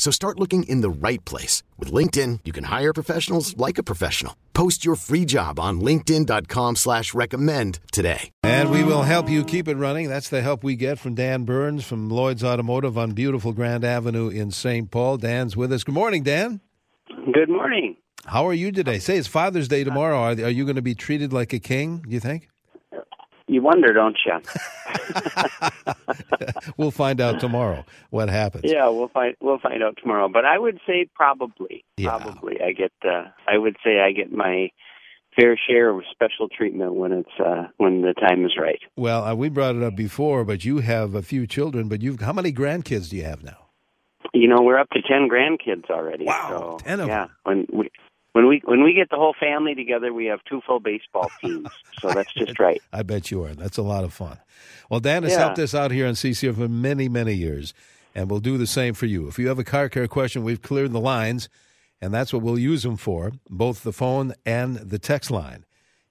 So start looking in the right place. With LinkedIn, you can hire professionals like a professional. Post your free job on linkedin.com slash recommend today. And we will help you keep it running. That's the help we get from Dan Burns from Lloyd's Automotive on beautiful Grand Avenue in St. Paul. Dan's with us. Good morning, Dan. Good morning. How are you today? Say it's Father's Day tomorrow. Are, are you going to be treated like a king, do you think? You wonder, don't you? we'll find out tomorrow what happens. Yeah, we'll find we'll find out tomorrow. But I would say probably, Yeah. probably I get. Uh, I would say I get my fair share of special treatment when it's uh, when the time is right. Well, uh, we brought it up before, but you have a few children. But you've how many grandkids do you have now? You know, we're up to ten grandkids already. Wow, so, 10 of yeah. When we when we when we get the whole family together, we have two full baseball teams. so that's just right. I bet you are. That's a lot of fun. Well, Dan has Yeah. helped us out here on CCO for many, many years, and we'll do the same for you. If you have a car care question, we've cleared the lines, and that's what we'll use them for, both the phone and the text line.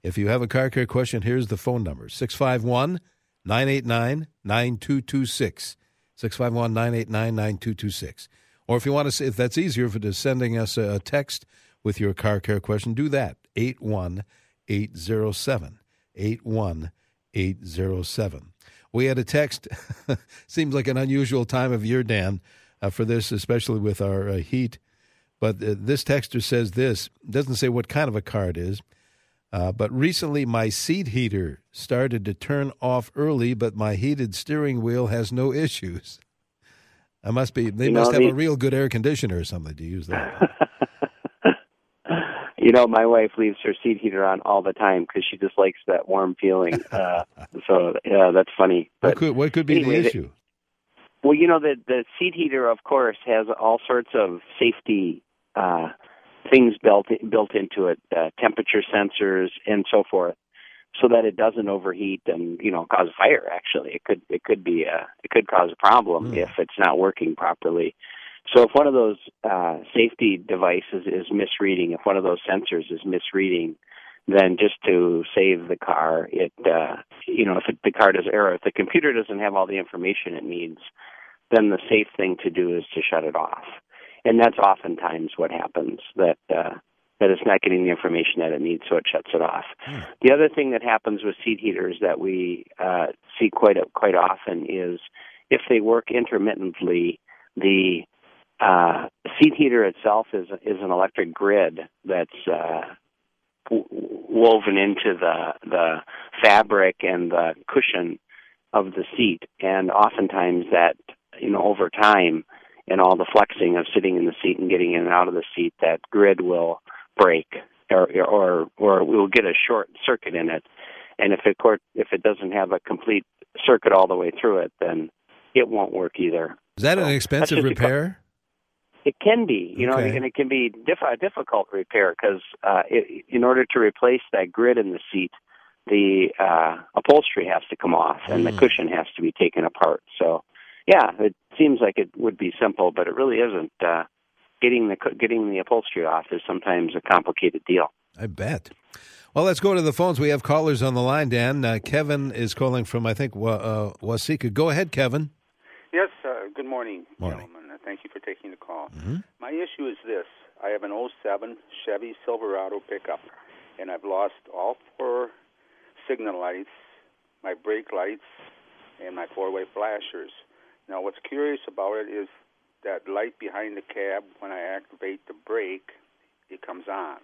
If you have a car care question, here's the phone number 651 989 9226. 651 989 9226. Or if you want to, if that's easier, if it is sending us a text with your car care question, do that. 81807. 81807. We had a text, seems like an unusual time of year, Dan, uh, for this, especially with our uh, heat. But uh, this texter says this, doesn't say what kind of a car it is. Uh, but recently, my seat heater started to turn off early, but my heated steering wheel has no issues. I must be. They You know, must have the- a real good air conditioner or something to use that. You know, my wife leaves her seat heater on all the time because she just likes that warm feeling. Uh, so yeah, that's funny. what could what could be anyway, the issue? Well, you know the the seat heater, of course, has all sorts of safety uh, things built built into it, uh, temperature sensors and so forth, so that it doesn't overheat and you know cause a fire. Actually, it could it could be a, it could cause a problem Hmm. if it's not working properly. So if one of those uh, safety devices is misreading, if one of those sensors is misreading, then just to save the car, it uh, you know if it, the car does error, if the computer doesn't have all the information it needs, then the safe thing to do is to shut it off, and that's oftentimes what happens that. Uh, that it's not getting the information that it needs, so it shuts it off. The other thing that happens with seat heaters that we uh, see quite quite often is if they work intermittently, the uh, seat heater itself is is an electric grid that's uh, w- woven into the the fabric and the cushion of the seat, and oftentimes that you know over time and all the flexing of sitting in the seat and getting in and out of the seat, that grid will break or or or we'll get a short circuit in it, and if it if it doesn't have a complete circuit all the way through it, then it won't work either. Is that an expensive repair? It can be, you know, Okay. and it can be diff- a difficult repair because uh, it, in order to replace that grid in the seat, the uh, upholstery has to come off and the Mm. cushion has to be taken apart. So, yeah, it seems like it would be simple, but it really isn't. Uh, getting the getting the upholstery off is sometimes a complicated deal. I bet. Well, let's go to the phones. We have callers on the line, Dan. Uh, Kevin is calling from, I think, Wa- uh, Waseca. Go ahead, Kevin. Yes, uh, good morning, Morning. gentlemen. Uh, thank you for taking the call. Mhm. My issue is this I have an 07 Chevy Silverado pickup, and I've lost all four signal lights, my brake lights, and my four way flashers. Now, what's curious about it is that light behind the cab, when I activate the brake, it comes on.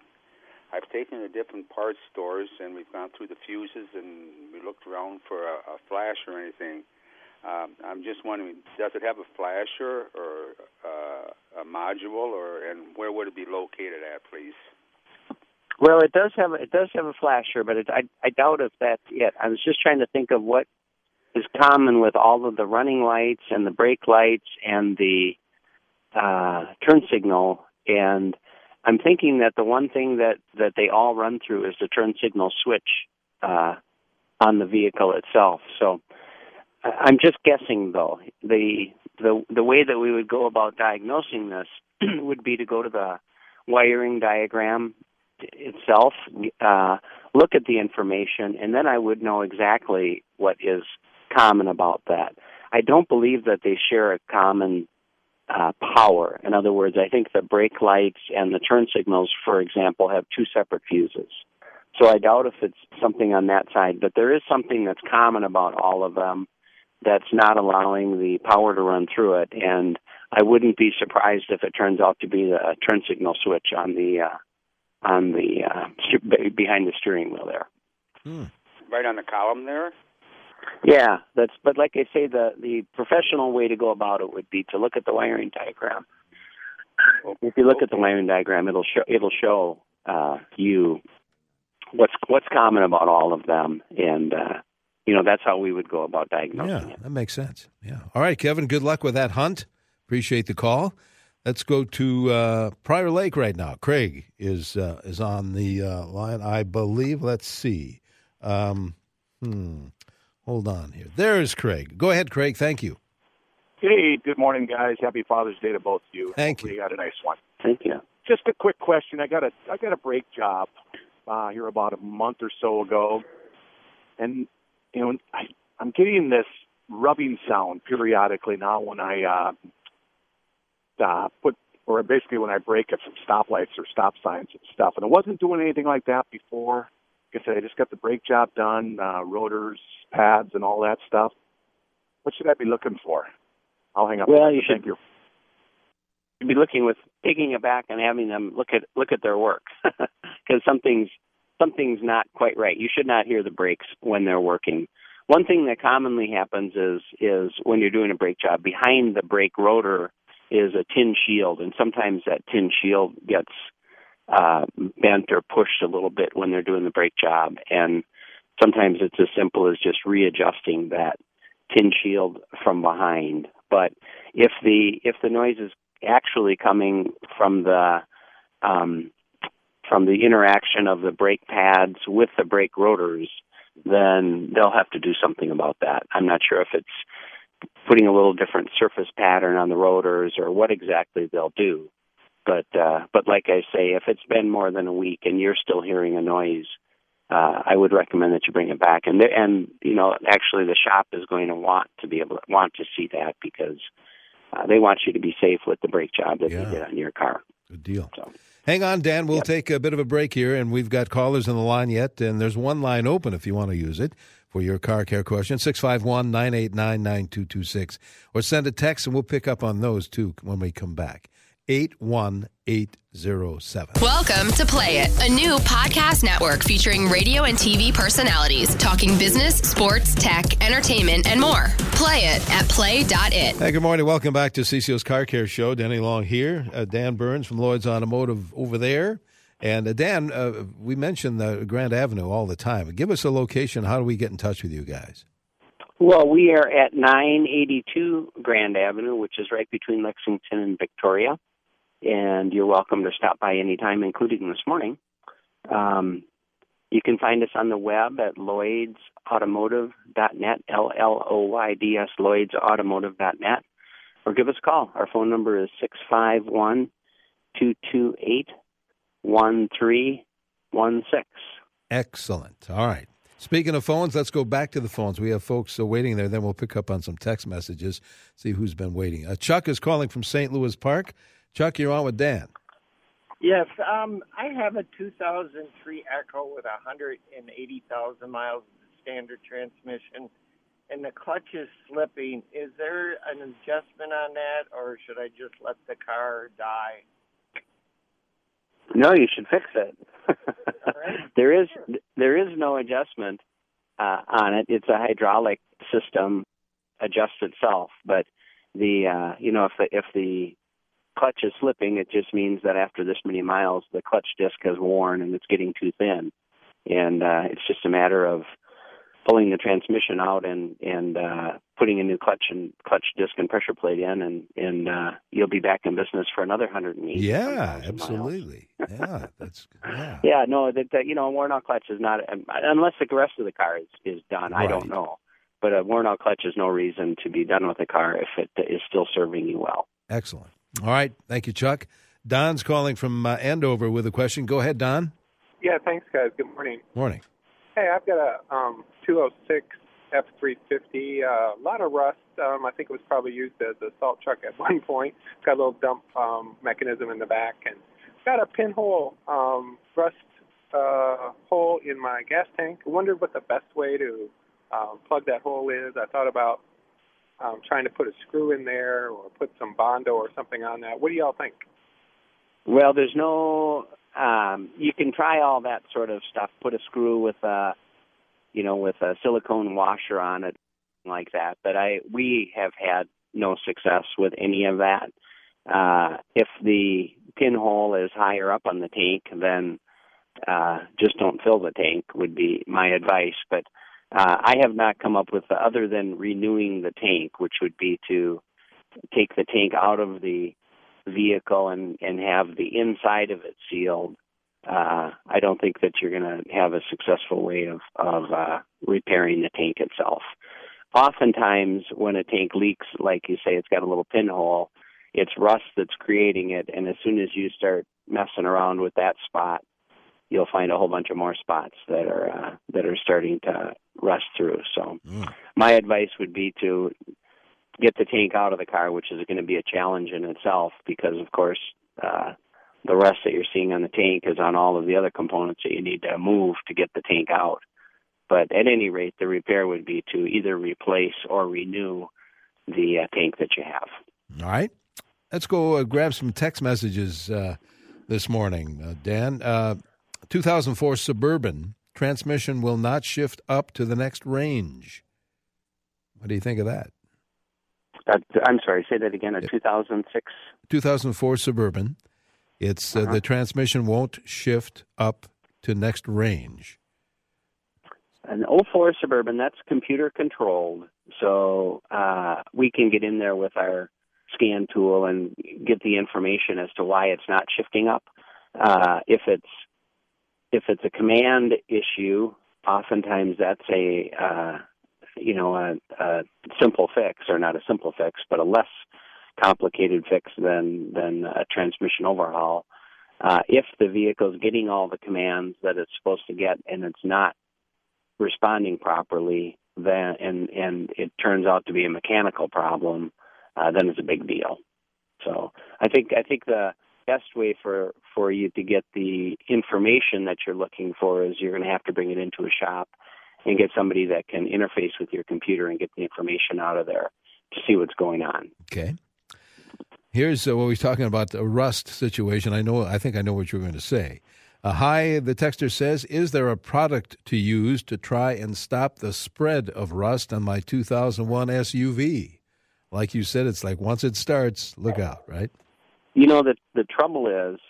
I've taken to different parts stores and we've gone through the fuses and we looked around for a, a flash or anything. Um, I'm just wondering, does it have a flasher or uh, a module, or and where would it be located at, please? Well, it does have it does have a flasher, but it, I I doubt if that's it. I was just trying to think of what is common with all of the running lights and the brake lights and the uh, turn signal, and I'm thinking that the one thing that that they all run through is the turn signal switch uh, on the vehicle itself. So I'm just guessing though. The the the way that we would go about diagnosing this would be to go to the wiring diagram itself, uh, look at the information, and then I would know exactly what is common about that. I don't believe that they share a common uh, power. In other words, I think the brake lights and the turn signals, for example, have two separate fuses. So I doubt if it's something on that side, but there is something that's common about all of them that's not allowing the power to run through it. And I wouldn't be surprised if it turns out to be the turn signal switch on the uh, on the uh, behind the steering wheel there. Hmm. Right on the column there. Yeah, that's. But like I say, the the professional way to go about it would be to look at the wiring diagram. If you look at the wiring diagram, it'll show it'll show uh, you what's what's common about all of them, and uh, you know that's how we would go about diagnosing yeah, it. that makes sense. Yeah. All right, Kevin. Good luck with that hunt. Appreciate the call. Let's go to uh, Prior Lake right now. Craig is uh, is on the uh, line, I believe. Let's see. Um, hmm. Hold on here. There's Craig. Go ahead, Craig. Thank you. Hey, good morning, guys. Happy Father's Day to both of you. Thank Hopefully you. You got a nice one. Thank you. Just a quick question. I got a I got a brake job uh, here about a month or so ago, and you know I, I'm getting this rubbing sound periodically now when I uh, uh, put or basically when I break at some stoplights or stop signs and stuff. And I wasn't doing anything like that before. Like I said, I just got the brake job done, uh, rotors, pads, and all that stuff. What should I be looking for? I'll hang up. Well, you Thank should you. be looking with taking it back and having them look at look at their work because something's something's not quite right. You should not hear the brakes when they're working. One thing that commonly happens is is when you're doing a brake job behind the brake rotor is a tin shield, and sometimes that tin shield gets uh, bent or pushed a little bit when they're doing the brake job, and sometimes it's as simple as just readjusting that tin shield from behind. But if the if the noise is actually coming from the um, from the interaction of the brake pads with the brake rotors, then they'll have to do something about that. I'm not sure if it's putting a little different surface pattern on the rotors or what exactly they'll do. But uh, but like I say, if it's been more than a week and you're still hearing a noise, uh, I would recommend that you bring it back. And and you know actually the shop is going to want to be able to want to see that because uh, they want you to be safe with the brake job that Yeah. you did on your car. Good deal. So Hang on, Dan. We'll take a bit of a break here, and we've got callers on the line yet, and there's one line open if you want to use it for your car care question 651 989 9226. Or send a text, and we'll pick up on those too when we come back. 81807. Welcome to Play It, a new podcast network featuring radio and TV personalities talking business, sports, tech, entertainment, and more. Play it at play.it. Hey, good morning. Welcome back to CCO's Car Care Show. Danny Long here. Uh, Dan Burns from Lloyd's Automotive over there. And uh, Dan, uh, we mention the Grand Avenue all the time. Give us a location. How do we get in touch with you guys? Well, we are at 982 Grand Avenue, which is right between Lexington and Victoria. And you're welcome to stop by anytime, including this morning. Um, you can find us on the web at lloydsautomotive.net, L L O Y D S, lloydsautomotive.net, or give us a call. Our phone number is 651 228 1316. Excellent. All right. Speaking of phones, let's go back to the phones. We have folks waiting there. Then we'll pick up on some text messages, see who's been waiting. Uh, Chuck is calling from St. Louis Park. Chuck, you're on with Dan. Yes, um, I have a 2003 Echo with 180,000 miles of standard transmission, and the clutch is slipping. Is there an adjustment on that, or should I just let the car die? No, you should fix it. right. there is there is no adjustment uh, on it. It's a hydraulic system adjusts itself, but the uh, you know if the if the clutch is slipping, it just means that after this many miles, the clutch disc has worn and it's getting too thin, and uh, it's just a matter of pulling the transmission out and and uh, putting a new clutch and clutch disc and pressure plate in, and and uh, you'll be back in business for another 180. Yeah, absolutely. yeah, that's yeah. Yeah, no, that, that you know, a worn out clutch is not unless the rest of the car is is done. Right. I don't know, but a worn out clutch is no reason to be done with the car if it is still serving you well. Excellent. All right, thank you, Chuck. Don's calling from uh, Andover with a question. Go ahead, Don. Yeah, thanks, guys. Good morning. Morning. Hey, I've got a um, 206 F350. Uh, a lot of rust. Um, I think it was probably used as a salt truck at one point. Got a little dump um, mechanism in the back, and got a pinhole um, rust uh, hole in my gas tank. I wondered what the best way to um, plug that hole is. I thought about um, trying to put a screw in there or put some bondo or something on that. What do y'all think? Well, there's no. Um, you can try all that sort of stuff. Put a screw with a, you know, with a silicone washer on it, like that. But I, we have had no success with any of that. Uh, if the pinhole is higher up on the tank, then uh, just don't fill the tank. Would be my advice. But uh, I have not come up with the, other than renewing the tank, which would be to take the tank out of the vehicle and and have the inside of it sealed, uh, I don't think that you're going to have a successful way of of uh, repairing the tank itself. Oftentimes, when a tank leaks, like you say, it's got a little pinhole. It's rust that's creating it, and as soon as you start messing around with that spot, you'll find a whole bunch of more spots that are uh, that are starting to rust through. So, Mm. my advice would be to get the tank out of the car, which is going to be a challenge in itself because, of course, uh, the rust that you're seeing on the tank is on all of the other components that you need to move to get the tank out. But at any rate, the repair would be to either replace or renew the uh, tank that you have. All right. Let's go uh, grab some text messages uh, this morning, uh, Dan. Uh, 2004 Suburban transmission will not shift up to the next range. What do you think of that? Uh, I'm sorry, say that again. A 2006. 2004 Suburban. It's uh, Uh-huh. the transmission won't shift up to next range. An 04 Suburban, that's computer controlled. So uh, we can get in there with our scan tool and get the information as to why it's not shifting up. Uh, if it's if it's a command issue, oftentimes that's a uh, you know a, a simple fix, or not a simple fix, but a less complicated fix than than a transmission overhaul. Uh, if the vehicle is getting all the commands that it's supposed to get and it's not responding properly, then and and it turns out to be a mechanical problem, uh, then it's a big deal. So I think I think the best way for for you to get the information that you're looking for is you're going to have to bring it into a shop and get somebody that can interface with your computer and get the information out of there to see what's going on. Okay. Here's uh, what we're talking about the rust situation. I know. I think I know what you're going to say. Uh, hi, the texter says, is there a product to use to try and stop the spread of rust on my 2001 SUV? Like you said, it's like once it starts, look out, right? You know that the trouble is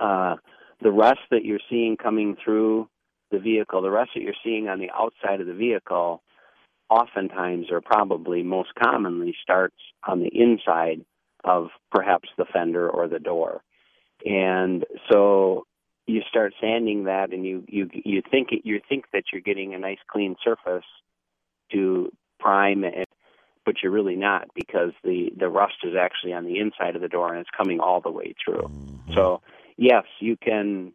uh, the rust that you're seeing coming through the vehicle, the rust that you're seeing on the outside of the vehicle, oftentimes or probably most commonly starts on the inside of perhaps the fender or the door. And so you start sanding that and you you you think it, you think that you're getting a nice clean surface to prime it but you're really not because the the rust is actually on the inside of the door and it's coming all the way through. So yes, you can.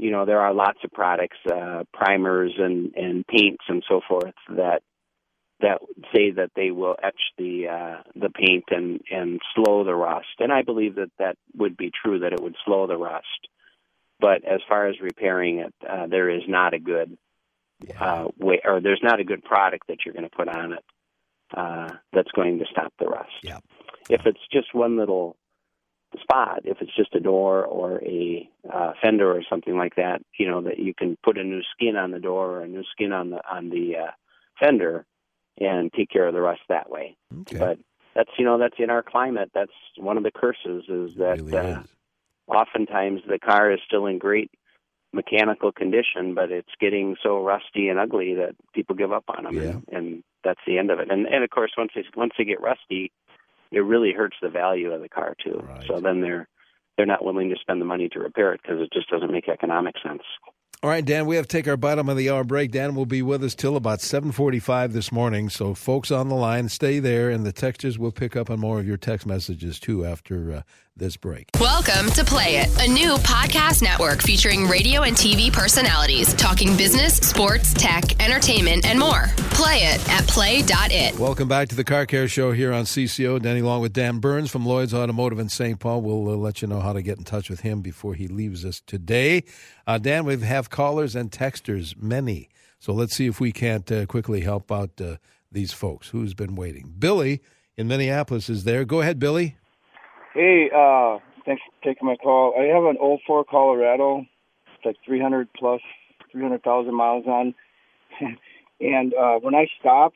You know there are lots of products, uh, primers and and paints and so forth that that say that they will etch the uh, the paint and and slow the rust. And I believe that that would be true that it would slow the rust. But as far as repairing it, uh, there is not a good uh, way, or there's not a good product that you're going to put on it uh, that's going to stop the rust. Yeah. If it's just one little spot, if it's just a door or a uh, fender or something like that, you know that you can put a new skin on the door or a new skin on the on the uh, fender and take care of the rust that way. Okay. But that's you know that's in our climate. That's one of the curses is that really uh, is. oftentimes the car is still in great mechanical condition, but it's getting so rusty and ugly that people give up on them. Yeah. And, and that's the end of it. And and of course, once they once they get rusty, it really hurts the value of the car too. Right. So then they're they're not willing to spend the money to repair it because it just doesn't make economic sense. All right, Dan, we have to take our bottom of the hour break. Dan will be with us till about 7:45 this morning. So folks on the line, stay there and the texters will pick up on more of your text messages too after uh, this break. Welcome to Play It, a new podcast network featuring radio and TV personalities talking business, sports, tech, entertainment, and more. Play it at play.it. Welcome back to the Car Care Show here on CCO. Danny along with Dan Burns from Lloyd's Automotive in St. Paul. We'll uh, let you know how to get in touch with him before he leaves us today. Uh, Dan, we have callers and texters, many. So let's see if we can't uh, quickly help out uh, these folks. Who's been waiting? Billy in Minneapolis is there. Go ahead, Billy. Hey, uh, thanks for taking my call. I have an 04 Colorado. It's like 300 plus, 300,000 miles on. and uh, when I stop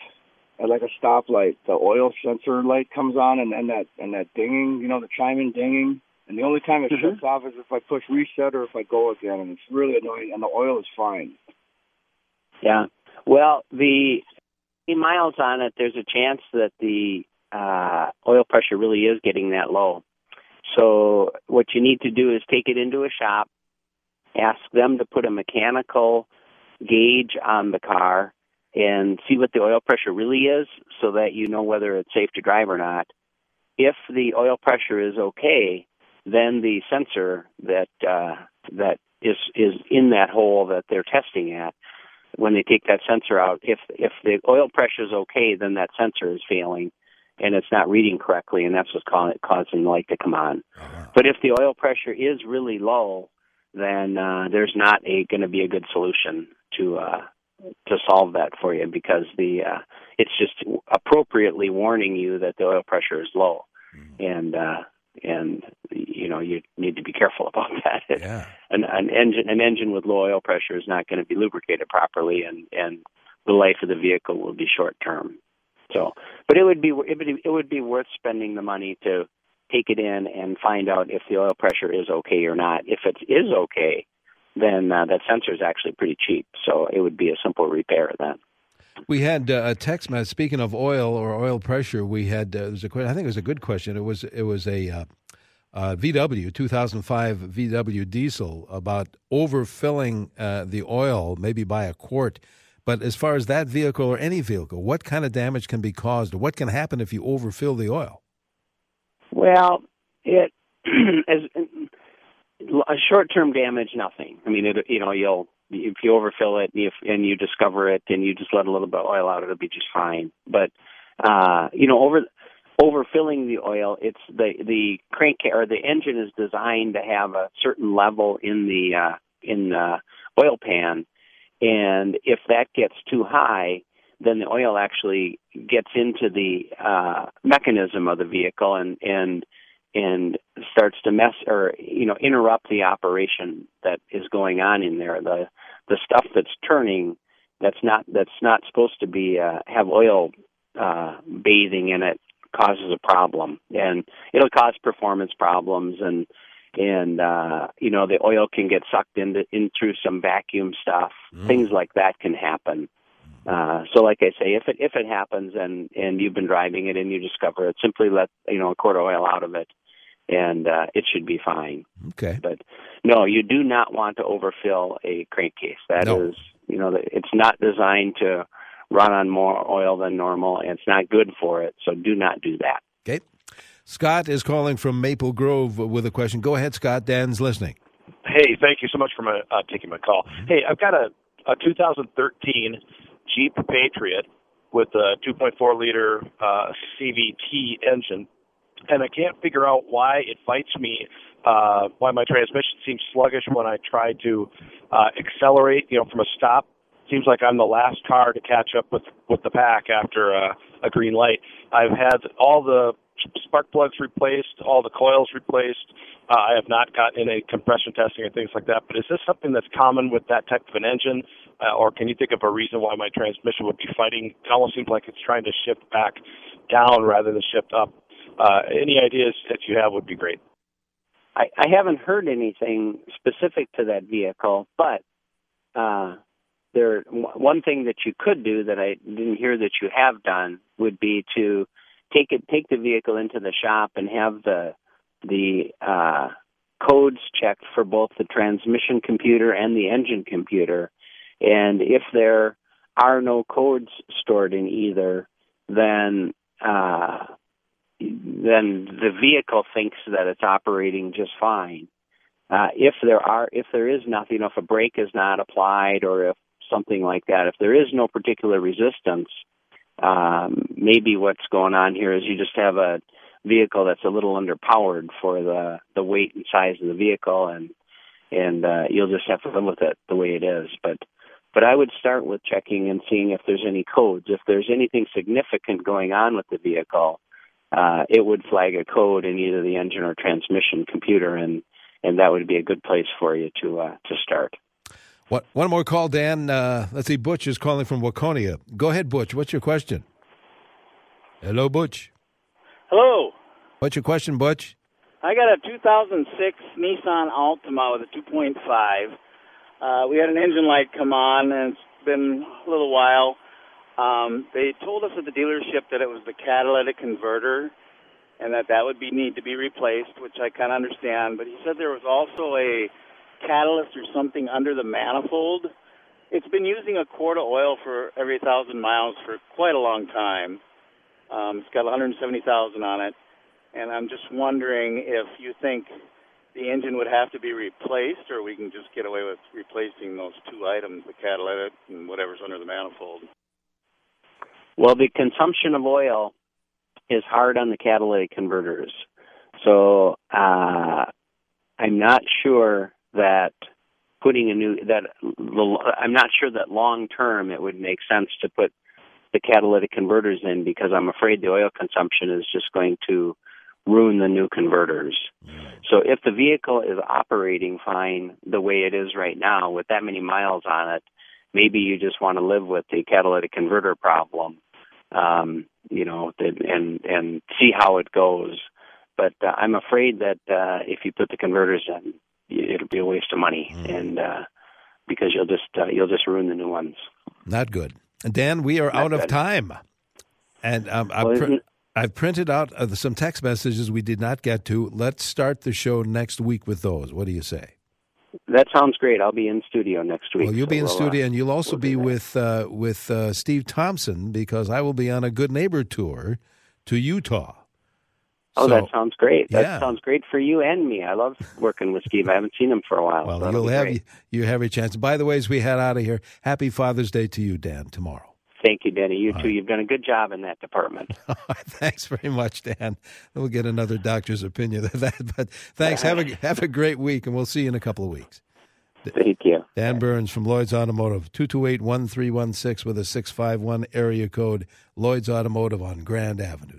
at like a stoplight, the oil sensor light comes on and, and that and that dinging, you know, the chiming dinging. And the only time it shuts off is if I push reset or if I go again, and it's really annoying. And the oil is fine. Yeah. Well, the miles on it, there's a chance that the uh, oil pressure really is getting that low. So what you need to do is take it into a shop, ask them to put a mechanical gauge on the car and see what the oil pressure really is so that you know whether it's safe to drive or not. If the oil pressure is okay, then the sensor that uh, that is is in that hole that they're testing at when they take that sensor out if if the oil pressure is okay then that sensor is failing and it's not reading correctly and that's what's causing causing the light to come on but if the oil pressure is really low then uh, there's not a going to be a good solution to uh, to solve that for you because the uh, it's just appropriately warning you that the oil pressure is low and uh, and you know you need to be careful about that. Yeah. An, an engine an engine with low oil pressure is not going to be lubricated properly, and and the life of the vehicle will be short term. So, but it would be it would, be worth spending the money to take it in and find out if the oil pressure is okay or not. If it is okay, then uh, that sensor is actually pretty cheap, so it would be a simple repair then. We had uh, a text message. Speaking of oil or oil pressure, we had uh, there's a que- I think it was a good question. It was it was a uh, uh, VW 2005 VW diesel about overfilling uh, the oil maybe by a quart. But as far as that vehicle or any vehicle, what kind of damage can be caused, or what can happen if you overfill the oil? Well, it as a short-term damage, nothing. I mean, it you know you'll if you overfill it and you, and you discover it and you just let a little bit of oil out, it'll be just fine. But uh, you know, over overfilling the oil, it's the the crank or the engine is designed to have a certain level in the uh, in the oil pan, and if that gets too high, then the oil actually gets into the uh, mechanism of the vehicle and and and starts to mess or you know interrupt the operation that is going on in there. The the stuff that's turning that's not that's not supposed to be uh, have oil uh, bathing in it causes a problem, and it'll cause performance problems and and uh, you know the oil can get sucked into in through some vacuum stuff. Mm. Things like that can happen. Uh, so, like I say, if it if it happens and and you've been driving it and you discover it, simply let you know a quart of oil out of it, and uh, it should be fine. Okay. But no, you do not want to overfill a crankcase. That is, No. you know, it's not designed to run on more oil than normal, and it's not good for it. So do not do that. Okay. Scott is calling from Maple Grove with a question. Go ahead, Scott. Dan's listening. Hey, thank you so much for my, uh, taking my call. Hey, I've got a, a 2013 Jeep Patriot with a 2.4 liter uh, CVT engine, and I can't figure out why it fights me. Uh, why my transmission seems sluggish when I try to uh, accelerate, you know, from a stop. Seems like I'm the last car to catch up with with the pack after uh, a green light. I've had all the spark plugs replaced, all the coils replaced. Uh, I have not gotten any compression testing or things like that. But is this something that's common with that type of an engine, uh, or can you think of a reason why my transmission would be fighting? It almost seems like it's trying to shift back down rather than shift up. Uh, any ideas that you have would be great. I, I haven't heard anything specific to that vehicle, but uh, there one thing that you could do that I didn't hear that you have done would be to take it take the vehicle into the shop and have the the uh, codes checked for both the transmission computer and the engine computer, and if there are no codes stored in either, then uh, then the vehicle thinks that it's operating just fine. Uh, if there are, if there is nothing, if a brake is not applied, or if something like that, if there is no particular resistance, um, maybe what's going on here is you just have a vehicle that's a little underpowered for the the weight and size of the vehicle, and and uh, you'll just have to live with it the way it is. But but I would start with checking and seeing if there's any codes. If there's anything significant going on with the vehicle, uh, it would flag a code in either the engine or transmission computer, and and that would be a good place for you to uh, to start. What, one more call, Dan. Uh, let's see. Butch is calling from Waconia. Go ahead, Butch. What's your question? Hello, Butch. Hello. What's your question, Butch? I got a 2006 Nissan Altima with a 2.5. Uh, we had an engine light come on, and it's been a little while. Um, they told us at the dealership that it was the catalytic converter, and that that would be need to be replaced, which I kind of understand. But he said there was also a catalyst or something under the manifold. It's been using a quart of oil for every thousand miles for quite a long time. Um, it's got 170,000 on it, and I'm just wondering if you think the engine would have to be replaced, or we can just get away with replacing those two items, the catalytic and whatever's under the manifold. Well, the consumption of oil is hard on the catalytic converters. So uh, I'm not sure that putting a new that I'm not sure that long term it would make sense to put the catalytic converters in because I'm afraid the oil consumption is just going to ruin the new converters. So if the vehicle is operating fine the way it is right now with that many miles on it, maybe you just want to live with the catalytic converter problem, um, you know, and and see how it goes. But uh, I'm afraid that uh, if you put the converters in, it'll be a waste of money, mm. and uh, because you'll just uh, you'll just ruin the new ones. Not good. Dan, we are Not out good. of time, and um, well, I've, pr- I've, printed out uh, some text messages we did not get to. Let's start the show next week with those. What do you say? That sounds great. I'll be in studio next week. Well, you'll so be in we'll, studio, uh, and you'll also we'll be with uh, with uh, Steve Thompson because I will be on a good neighbor tour to Utah. Oh, so, that sounds great. That yeah. sounds great for you and me. I love working with Steve. I haven't seen him for a while. Well, so you'll have you, you have a chance. By the way, as we head out of here, happy Father's Day to you, Dan. Tomorrow. Thank you, Danny. You All too. Right. You've done a good job in that department. thanks very much, Dan. We'll get another doctor's opinion of that. But thanks. have a have a great week, and we'll see you in a couple of weeks. Thank you. Dan Burns from Lloyd's Automotive, 228 1316 with a 651 area code, Lloyd's Automotive on Grand Avenue.